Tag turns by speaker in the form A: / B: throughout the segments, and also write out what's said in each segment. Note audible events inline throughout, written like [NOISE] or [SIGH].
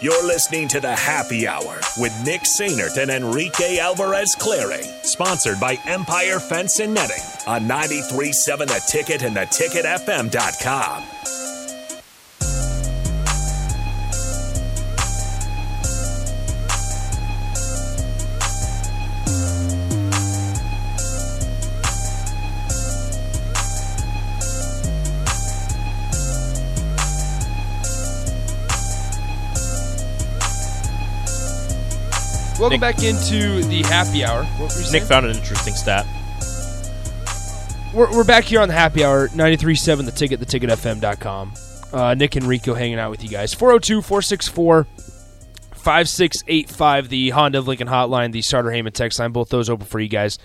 A: You're listening to the Happy Hour with Nick Sainert and Enrique Alvarez Clary, sponsored by Empire Fence and Netting on 93.7 The Ticket and theticketfm.com.
B: Welcome back into the happy hour. What were you
C: Nick found an interesting stat.
B: We're, we're back here on the happy hour, 93.7 The Ticket, the theticketfm.com. Uh, Nick and Rico hanging out with you guys. 402 464 5685, the Honda of Lincoln hotline, the Sartor Hamann text line. Both those open for you guys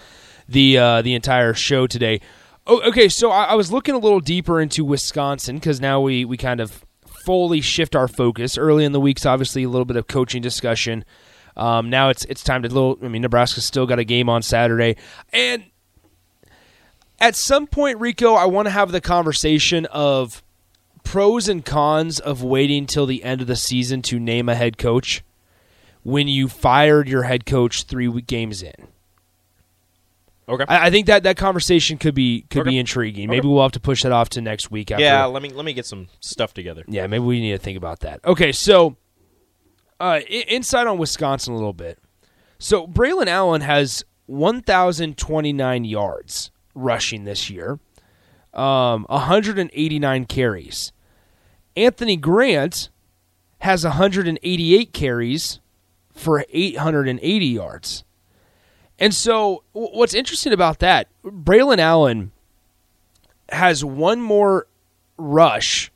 B: the uh, the entire show today. Oh, okay, so I, I was looking a little deeper into Wisconsin because now we, we kind of fully shift our focus. Early in the weeks, obviously, a little bit of coaching discussion. Um, now it's it's time to little. I mean, Nebraska's still got a game on Saturday, and at some point, Rico, I want to have the conversation of pros and cons of waiting till the end of the season to name a head coach when you fired your head coach three games in.
C: Okay.
B: I, I think that that conversation could be could
C: Okay.
B: be intriguing. Maybe we'll have to push that off to next week. After,
C: yeah, let me let me get some stuff together.
B: yeah, maybe we need to think about that. Okay, so uh, inside on Wisconsin a little bit. So Braylon Allen has 1,029 yards rushing this year, um, 189 carries. Anthony Grant has 188 carries for 880 yards. And so, what's interesting about that, Braylon Allen has one more rush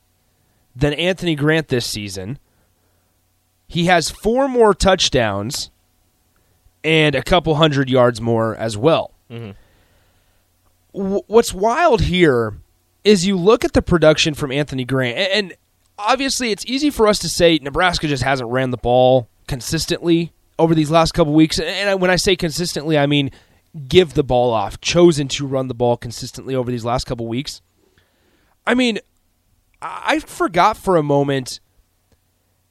B: than Anthony Grant this season. He has four more touchdowns and a couple hundred yards more as well. Mm-hmm. W- What's wild here is you look at the production from Anthony Grant, and obviously it's easy for us to say Nebraska just hasn't ran the ball consistently over these last couple weeks. And when I say consistently, I mean give the ball off, chosen to run the ball consistently over these last couple weeks. I mean, I forgot for a moment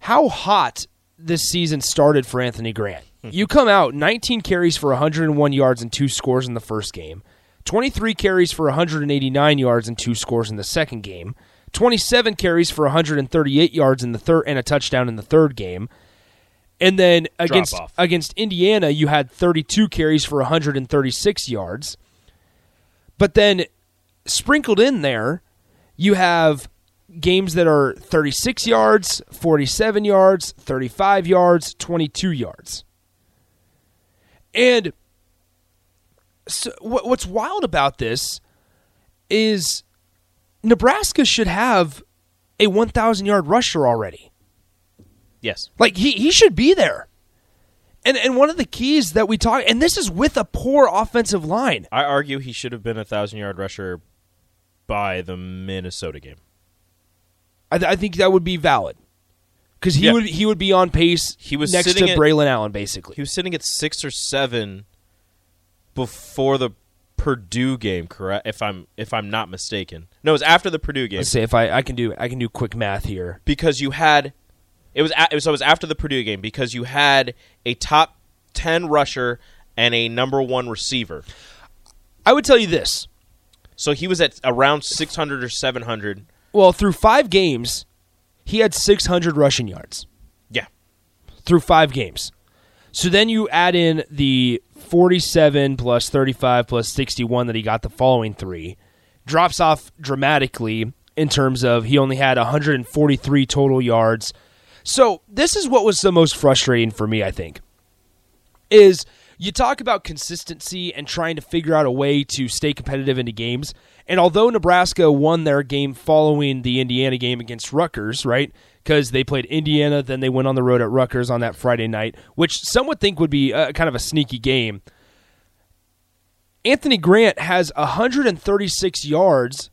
B: how hot this season started for Anthony Grant. Hmm. you come out 19 carries for 101 yards and two scores in the first game, 23 carries for 189 yards and two scores in the second game, 27 carries for 138 yards in the third and a touchdown in the third game. And then against against Indiana, you had 32 carries for 136 yards. But then sprinkled in there, you have games that are 36 yards, 47 yards, 35 yards, 22 yards. And so what's wild about this is Nebraska should have a 1,000 yard rusher already.
C: Yes.
B: Like he he should be there. And and one of the keys that we talk and this is with a poor offensive line.
C: I argue he should have been a thousand yard rusher by the Minnesota game.
B: I, th- I think that would be valid. Cuz he
C: Yeah.
B: would he would be on pace
C: He was
B: next to
C: at-
B: Braylon Allen basically.
C: He was sitting at six or seven before the Purdue game, correct? If I'm if I'm not mistaken. No, it was after the Purdue game
B: Let's see if I, I can do I can do quick math here.
C: because you had it was a, it was so it was after the Purdue game because you had a top ten rusher and a number one receiver.
B: I would tell you this.
C: So he was at around six hundred or seven hundred.
B: Well, through 5 games, he had 600 rushing yards.
C: Yeah.
B: through five games. So then you add in the 47 plus 35 plus 61 that he got the following three. Drops off dramatically in terms of he only had 143 total yards. So this is what was the most frustrating for me, I think. Is you talk about consistency and trying to figure out a way to stay competitive into games. And although Nebraska won their game following the Indiana game against Rutgers, right? Because they played Indiana, then they went on the road at Rutgers on that Friday night, which some would think would be uh kind of a sneaky game. Anthony Grant has 136 yards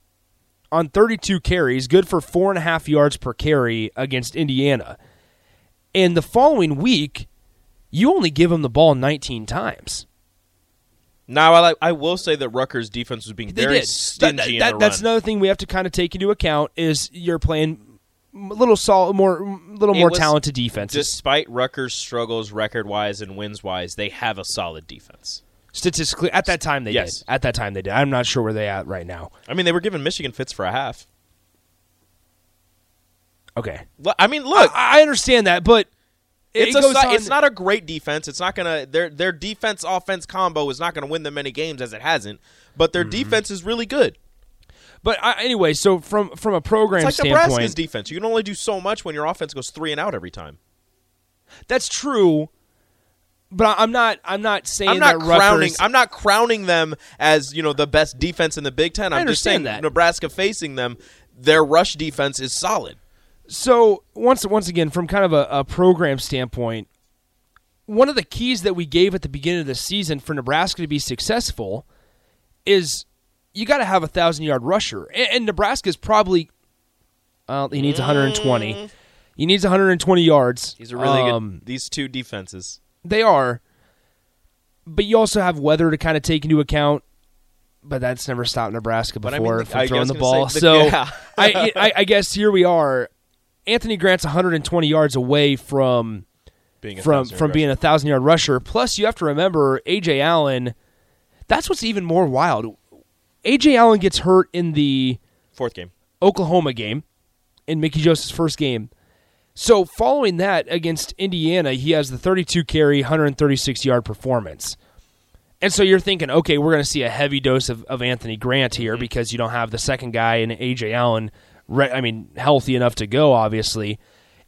B: on 32 carries, good for four and a half yards per carry against Indiana. And the following week, you only give him the ball 19 times.
C: Now I like, I will say that Rutgers defense was being
B: They
C: very
B: did.
C: stingy
B: That-
C: in
B: that- that's
C: run.
B: another thing we have to kind of take into account is you're playing a little sol- more little
C: It
B: more talented defense.
C: Despite Rutgers' struggles record wise and wins wise, they have a solid defense.
B: Statistically, at that time they
C: Yes.
B: did. At that time they did. I'm not sure where they at right now.
C: I mean, they were giving Michigan fits for a half.
B: Okay,
C: I mean, look,
B: I, I understand that, but
C: it's a
B: on-
C: it's not a great defense. It's not gonna their their defense offense combo is not gonna win them many games as it hasn't. But
B: Mm-hmm.
C: their defense is really good.
B: But I, anyway, so from from a program
C: It's like Nebraska's defense. You can only do so much when your offense goes three and out every time.
B: that's true. But I'm not. I'm not saying
C: I'm not
B: that
C: crowning.
B: Rutgers,
C: I'm not crowning them as you know the best defense in the Big Ten. I'm just saying
B: that.
C: Nebraska facing them, their rush defense is solid.
B: So once once again, from kind of a, a program standpoint, one of the keys that we gave at the beginning of the season for Nebraska to be successful is you got to have a thousand yard rusher, and, and Nebraska's probably well, he needs 120. He needs 120 yards.
C: These are really
B: Um,
C: good. These two defenses.
B: They are, but you also have weather to kind of take into account. But that's never stopped Nebraska
C: But I
B: before
C: mean,
B: from
C: I
B: throwing
C: was
B: the ball.
C: say the- [LAUGHS]
B: so
C: yeah.
B: I, I, I guess here we are. Anthony Grant's 120 yards away from
C: Being a
B: from from being a thousand yard rusher. Plus, you have to remember Ajay Allen. That's what's even more wild. Ajay Allen gets hurt in the
C: fourth game.
B: Oklahoma game, in Mickey Joseph's first game. So following that against Indiana, he has the 32 carry, 136 yard performance. And so you're thinking, okay, we're going to see a heavy dose of, of Anthony Grant here mm-hmm. because you don't have the second guy in Ajay Allen, re- I mean, healthy enough to go, obviously.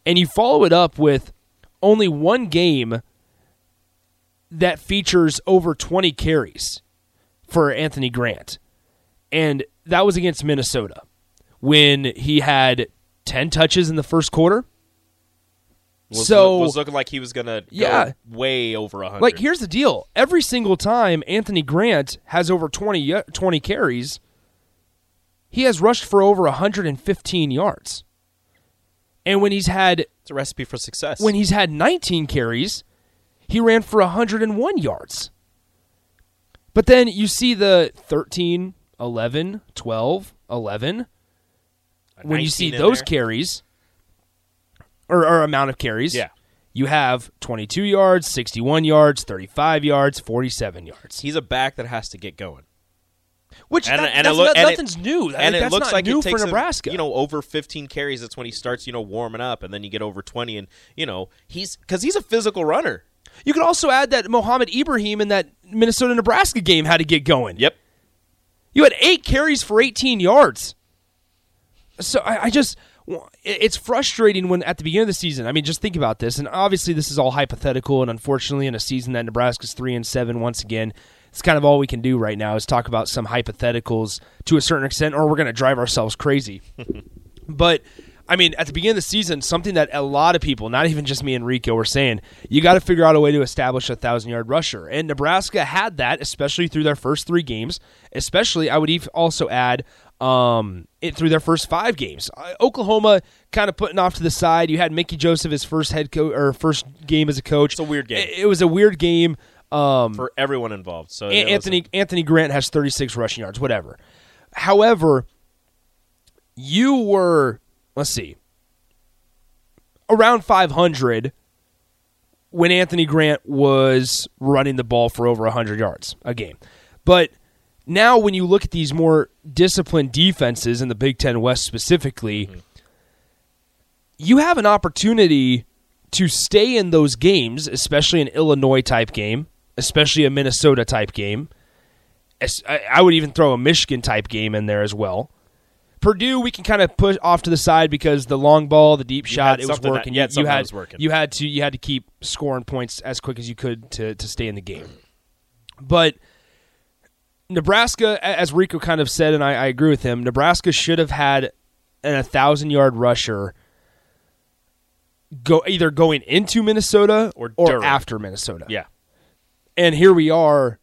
B: And you follow it up with only one game that features over 20 carries for Anthony Grant. And that was against Minnesota when he had 10 touches in the first quarter.
C: Was,
B: So-
C: was looking like he was gonna go
B: Yeah.
C: way over hundred.
B: Like, here's the deal every single time Anthony Grant has over 20, 20 carries, he has rushed for over 115 yards. And when he's had
C: it's a recipe for success.
B: when he's had 19 carries, he ran for 101 yards. But then you see the 13, 11, 12, 11. When you see those
C: there.
B: carries, or, or amount of carries,
C: Yeah.
B: you have 22 yards, 61 yards, 35 yards, 47 yards.
C: he's a back that has to get going.
B: Which
C: And,
B: that-
C: and it
B: that's not-
C: and it-
B: nothing's new. That-
C: and it
B: that's
C: looks
B: not
C: like
B: new
C: it takes
B: for
C: him,
B: Nebraska.
C: you know, over 15 carries. That's when he starts, you know, warming up, and then you get over 20, and you know, he's because he's a physical runner.
B: you could also add that Mohamed Ibrahim in that Minnesota Nebraska game had to get going.
C: Yep.
B: You had eight carries for 18 yards. So I, I just, it's frustrating when at the beginning of the season. I mean, just think about this, and obviously this is all hypothetical, and unfortunately, in a season that Nebraska's three and seven, once again, it's kind of all we can do right now is talk about some hypotheticals to a certain extent, or we're going to drive ourselves crazy. [LAUGHS] but I mean, at the beginning of the season, something that a lot of people, not even just me and Rico, were saying, you got to figure out a way to establish a thousand yard rusher. And Nebraska had that, especially through their first three games. Especially, I would also add um, it through their first five games. Uh, Oklahoma kind of putting off to the side. You had Mickey Joseph his first head coach or first game as a coach.
C: It's a weird game.
B: It, it was a weird game. Um,
C: for everyone involved. So
B: a-
C: it was-
B: Anthony Anthony Grant has 36 rushing yards, whatever. However, you were let's see around 500 when Anthony Grant was running the ball for over 100 yards a game. But now when you look at these more disciplined defenses in the Big 10 West specifically, you have an opportunity to stay in those games, especially an Illinois type game, especially a Minnesota type game. I would even throw a Michigan type game in there as well. Purdue, we can kind of put off to the side because the long ball, the deep shot, it was
C: something that-
B: working.
C: you had something that
B: had
C: was working.
B: you had to you had to keep scoring points as quick as you could to to stay in the game. But Nebraska, as Rico kind of said, and I, I agree with him, Nebraska should have had an a thousand yard rusher go either going into Minnesota
C: Or
B: or after Minnesota.
C: yeah.
B: And here we are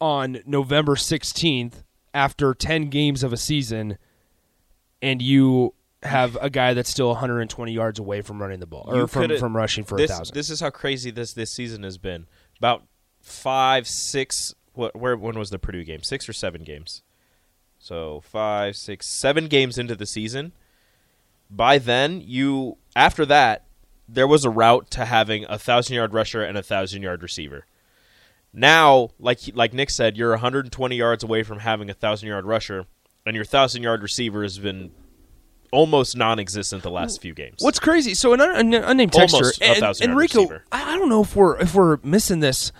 B: on November 16th after 10 games of a season and you have a guy that's still 120 yards away from running the ball or
C: You
B: from, from rushing for a
C: this,
B: thousand.
C: This is how crazy this this season has been. About five, six. What? Where? When was the Purdue game? Six or seven games? So five, six, seven games into the season, by then you after that there was a route to having a thousand yard rusher and a thousand yard receiver. Now, like like Nick said, you're 120 yards away from having a thousand yard rusher, and your thousand yard receiver has been almost non-existent the last few games.
B: What's crazy? So an un- un- unnamed texture, and, Enrico.
C: receiver.
B: I I don't know if we're if we're missing this.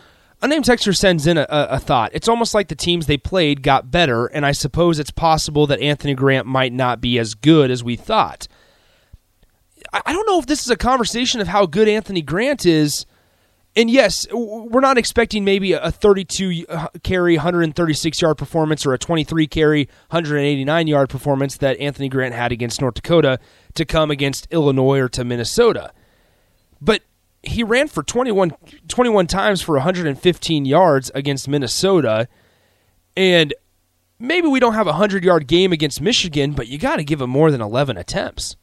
B: Unnamed texture sends in a, a, a thought. It's almost like the teams they played got better, and I suppose it's possible that Anthony Grant might not be as good as we thought. I, I don't know if this is a conversation of how good Anthony Grant is. And yes, we're not expecting maybe a 32 uh, carry, 136 yard performance or a 23 carry, 189 yard performance that Anthony Grant had against North Dakota to come against Illinois or to Minnesota. But he ran for 21, 21 times for 115 yards against Minnesota. And maybe we don't have a 100 yard game against Michigan, but you got to give him more than 11 attempts.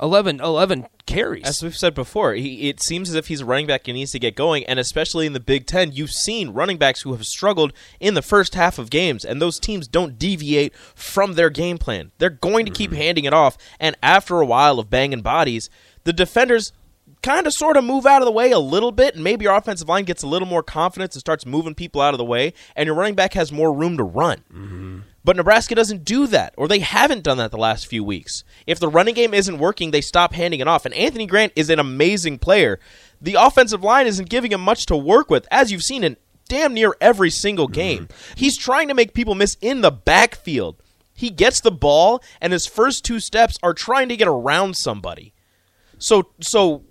B: 11, 11 carries.
C: As we've said before, he, it seems as if he's a running back and needs to get going, and especially in the Big Ten, you've seen running backs who have struggled in the first half of games, and those teams don't deviate from their game plan. They're going to keep mm-hmm. handing it off, and after a while of banging bodies, the defenders kind of sort of move out of the way a little bit, and maybe your offensive line gets a little more confidence and starts moving people out of the way, and your running back has more room to run. Mm-hmm. But Nebraska doesn't do that, or they haven't done that the last few weeks. If the running game isn't working, they stop handing it off. And Anthony Grant is an amazing player. The offensive line isn't giving him much to work with, as you've seen in damn near every single mm-hmm. game. He's trying to make people miss in the backfield. He gets the ball, and his first two steps are trying to get around somebody. So, so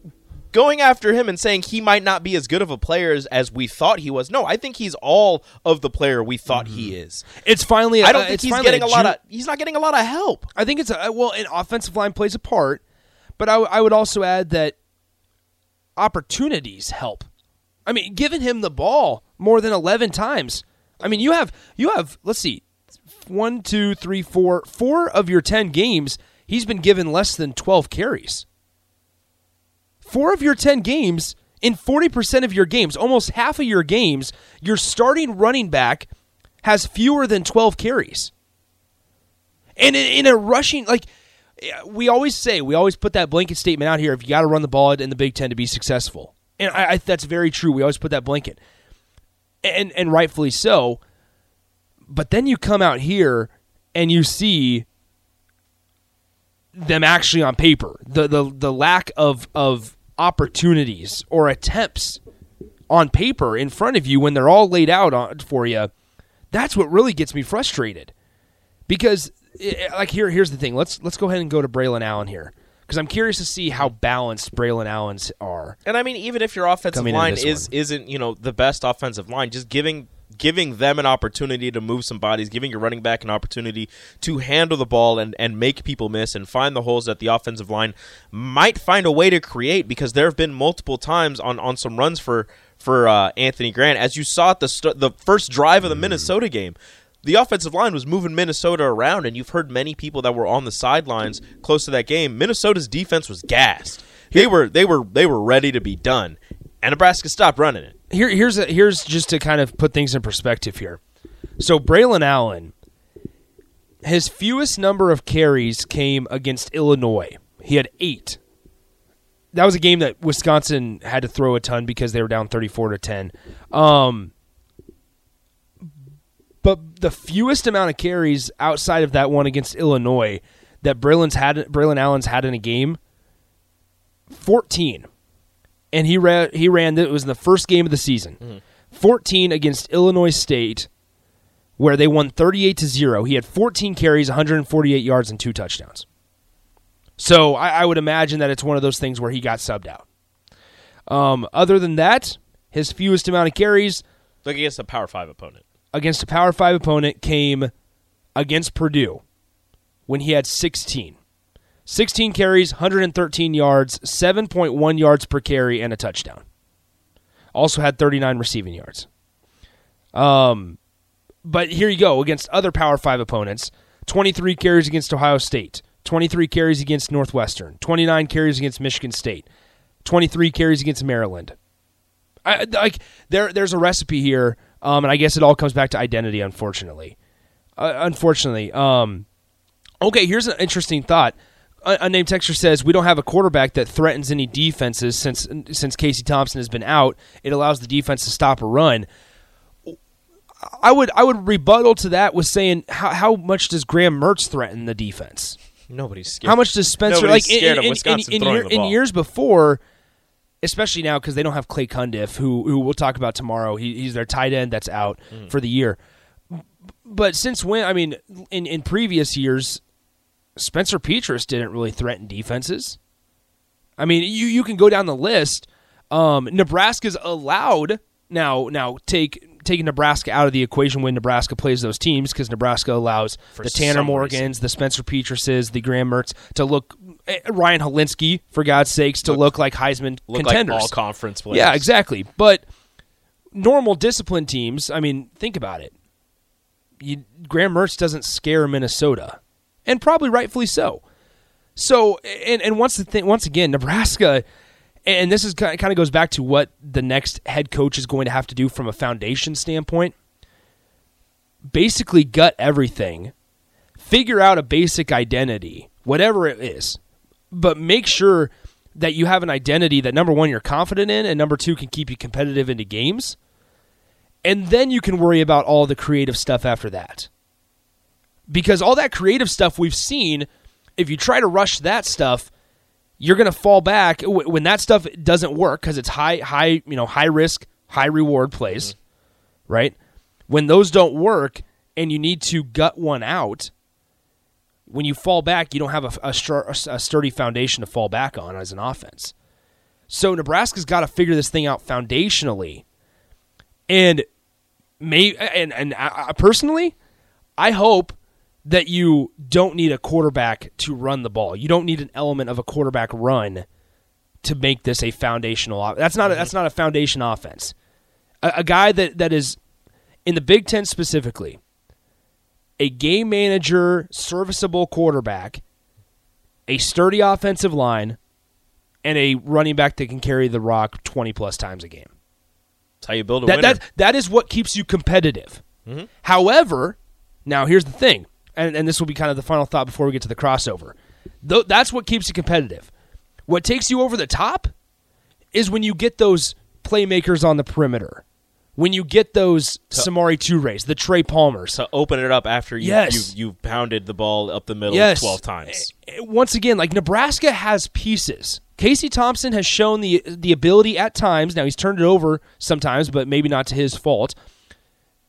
C: going after him and saying he might not be as good of a player as, as we thought he was. No, I think he's all of the player we thought he is.
B: it's finally.
C: I don't
B: uh,
C: think he's getting a lot of. He's not getting a lot of help.
B: I think it's a well, an offensive line plays a part, but I, I would also add that opportunities help. I mean, giving him the ball more than eleven times. I mean, you have you have let's see, one, two, three, four, four of your ten games. He's been given less than twelve carries. Four of your ten games in forty percent of your games, almost half of your games, your starting running back has fewer than twelve carries. And in, in a rushing, like we always say, we always put that blanket statement out here: if you got to run the ball in the Big Ten to be successful, and I, I, that's very true. We always put that blanket, and and rightfully so. But then you come out here and you see them actually on paper. The the the lack of of opportunities or attempts on paper in front of you when they're all laid out on, for you. That's what really gets me frustrated because eh, like here here's the thing let's let's go ahead and go to Braylon Allen here because I'm curious to see how balanced Braylon Allen's are.
C: And I mean, even if your offensive
B: Coming
C: line is
B: one.
C: isn't you know the best offensive line, just giving giving them an opportunity to move some bodies, giving your running back an opportunity to handle the ball and, and make people miss and find the holes that the offensive line might find a way to create because there have been multiple times on, on some runs for for uh, Anthony Grant as you saw at the st- the first drive of the Minnesota game. The offensive line was moving Minnesota around, and you've heard many people that were on the sidelines close to that game. Minnesota's defense was gassed. They were they were they were ready to be done, and Nebraska stopped running it.
B: Here here's a, here's just to kind of put things in perspective here. So Braylon Allen, his fewest number of carries came against Illinois. He had eight. That was a game that Wisconsin had to throw a ton because they were down thirty-four to ten. Um, but the fewest amount of carries outside of that one against Illinois that Braylon's had, Braylon Allen's had in a game, fourteen, and he ran. He ran. It was in the first game of the season, fourteen against Illinois State, where they won thirty-eight to zero. He had fourteen carries, one hundred and forty-eight yards, and two touchdowns. So I, I would imagine that it's one of those things where he got subbed out. Um, other than that, his fewest amount of carries
C: Look against a Power Five opponent.
B: against a Power Five opponent came against Purdue when he had 16. 16 carries, 113 yards, 7.1 yards per carry, and a touchdown. Also had 39 receiving yards. Um, but here you go against other Power Five opponents: 23 carries against Ohio State, 23 carries against Northwestern, 29 carries against Michigan State, 23 carries against Maryland. I, like there, there's a recipe here, um, and I guess it all comes back to identity. Unfortunately, uh, unfortunately, um, okay. Here's an interesting thought. A unnamed texture says we don't have a quarterback that threatens any defenses since since Casey Thompson has been out. It allows the defense to stop a run. I would I would rebuttal to that with saying how how much does Graham Mertz threaten the defense?
C: Nobody's scared.
B: How much does Spencer
C: Nobody's
B: like in-
C: scared
B: in,
C: of
B: in- year- in years before, especially now because they don't have Clay Cundiff, who who we'll talk about tomorrow. He, he's their tight end that's out
C: Mm.
B: for the year. But since when? I mean, in in previous years, Spencer Petras didn't really threaten defenses. I mean, you you can go down the list. Um, Nebraska's allowed now. Now take taking Nebraska out of the equation when Nebraska plays those teams because Nebraska allows
C: For
B: the Tanner Morgans, the Spencer Petrases, the Graham Mertz to look. eh, Ryan Hilinski, for God's sakes, to look, like Heisman
C: look
B: contenders.
C: like all conference players.
B: Yeah, exactly. But normal discipline teams, I mean, think about it. You, Graham Mertz doesn't scare Minnesota, and probably rightfully so. So, and and once the thing, once again, Nebraska, and this is kind of goes back to what the next head coach is going to have to do from a foundation standpoint. Basically, gut everything, figure out a basic identity, whatever it is, but make sure that you have an identity that number one you're confident in, and number two can keep you competitive into games, and then you can worry about all the creative stuff after that. Because all that creative stuff we've seen, if you try to rush that stuff, you're going to fall back Wh- when that stuff doesn't work because it's high, high, you know, high risk, high reward plays, right? When those don't work and you need to gut one out, when you fall back, you don't have a, a, a sturdy foundation to fall back on as an offense. So Nebraska's got to figure this thing out foundationally, and may and and I, I personally, I hope that you don't need a quarterback to run the ball. You don't need an element of a quarterback run to make this a foundational. That's not a, that's not a foundation offense. A, a guy that that is in the Big Ten specifically, a game manager, serviceable quarterback, a sturdy offensive line, and a running back that can carry the rock twenty plus times a game.
C: That's how you build a
B: That,
C: winner.
B: that, that is what keeps you competitive.
C: Mm-hmm.
B: However, now here's the thing, and, and this will be kind of the final thought before we get to the crossover. Th- that's what keeps you competitive. What takes you over the top is when you get those playmakers on the perimeter, when you get those Samori Toures, the Trey Palmers.
C: to open it up after you,
B: Yes.
C: you, you've pounded the ball up the middle
B: Yes.
C: 12 times.
B: Eh, Once again, like Nebraska has pieces. Casey Thompson has shown the the ability at times. Now he's turned it over sometimes, but maybe not to his fault.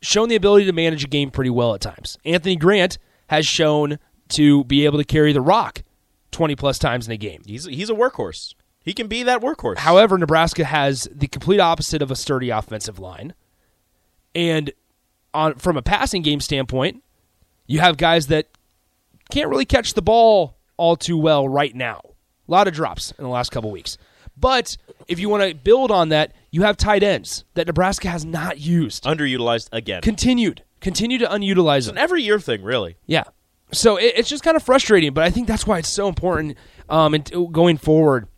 B: Shown the ability to manage a game pretty well at times. Anthony Grant has shown to be able to carry the rock twenty plus times in a game.
C: He's, he's a workhorse. He can be that workhorse.
B: However, Nebraska has the complete opposite of a sturdy offensive line. And on from a passing game standpoint, you have guys that can't really catch the ball all too well right now. A lot of drops in the last couple weeks. But if you want to build on that, you have tight ends that Nebraska has not used.
C: Underutilized again.
B: Continued. Continue to unutilize
C: it's
B: them.
C: an every year thing, really.
B: Yeah. So it, it's just kind of frustrating, but I think that's why it's so important um, and going forward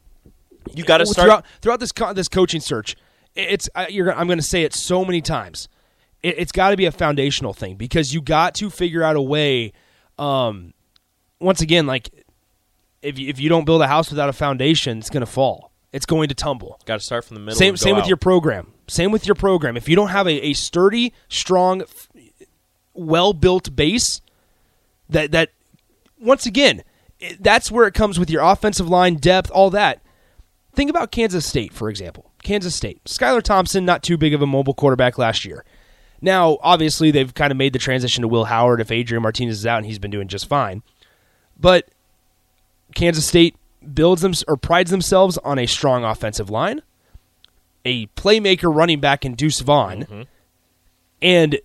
C: You got to start.
B: throughout throughout this co- this coaching search. It's I- you're, I'm going to say it so many times. It, it's got to be a foundational thing because you got to figure out a way. Um, once again, like if you, if you don't build a house without a foundation, it's going to fall. It's going to tumble.
C: Got to start from the middle.
B: Same same with your program. Same with your program. If you don't have a, a sturdy, strong, f- well built base, that that once again, that's where it comes with your offensive line depth, all that. Think about Kansas State, for example. Kansas State. Skylar Thompson, not too big of a mobile quarterback last year. Now, obviously, they've kind of made the transition to Will Howard if Adrian Martinez is out, and he's been doing just fine. But Kansas State builds them or prides themselves on a strong offensive line, a playmaker running back in Deuce Vaughn, mm-hmm. and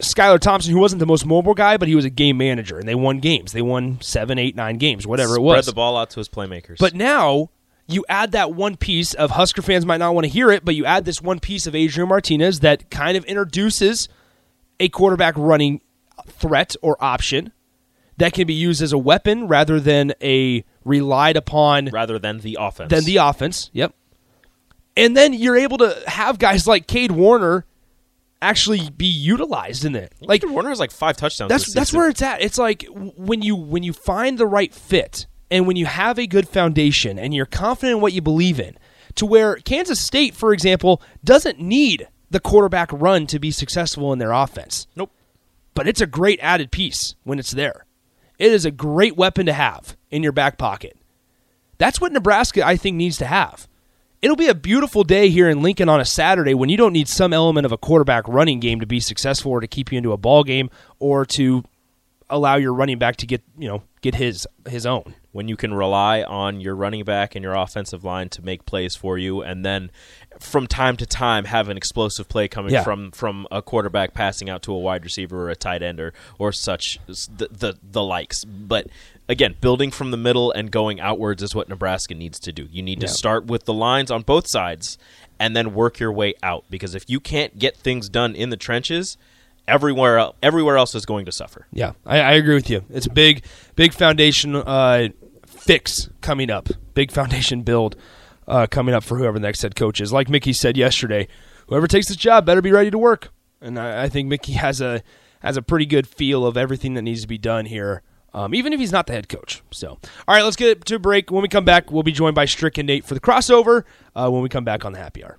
B: Skylar Thompson, who wasn't the most mobile guy, but he was a game manager, and they won games. They won seven, eight, nine games, whatever
C: Spread
B: it was.
C: Spread the ball out to his playmakers.
B: But now you add that one piece of Husker fans might not want to hear it, but you add this one piece of Adrian Martinez that kind of introduces a quarterback running threat or option that can be used as a weapon rather than a relied upon
C: rather than the offense.
B: than the offense. Yep. And then you're able to have guys like Kade Warner actually be utilized in it. Like
C: Warner has like five touchdowns.
B: that's that's where it's at. It's like when you when you find the right fit and when you have a good foundation and you're confident in what you believe in, to where Kansas State, for example, doesn't need the quarterback run to be successful in their offense.
C: Nope.
B: But it's a great added piece when it's there. It is a great weapon to have in your back pocket. That's what Nebraska, I think, needs to have. It'll be a beautiful day here in Lincoln on a Saturday when you don't need some element of a quarterback running game to be successful or to keep you into a ball game or to allow your running back to get, you know, get his his own.
C: When you can rely on your running back and your offensive line to make plays for you and then from time to time have an explosive play coming
B: Yeah.
C: from from a quarterback passing out to a wide receiver or a tight end or or such the the, the likes. But again, building from the middle and going outwards is what Nebraska needs to do. You need to start with the lines on both sides and then work your way out because if you can't get things done in the trenches, everywhere el- everywhere else is going to suffer.
B: Yeah, I, I agree with you. It's a big, big foundation uh, fix coming up. Big foundation build uh, coming up for whoever the next head coach is. Like Mickey said yesterday, whoever takes this job better be ready to work. And I, I think Mickey has a has a pretty good feel of everything that needs to be done here. Um, even if he's not the head coach. So, all right, let's get to a break. When we come back, we'll be joined by Strick and Nate for the crossover. Uh, when we come back on the happy hour.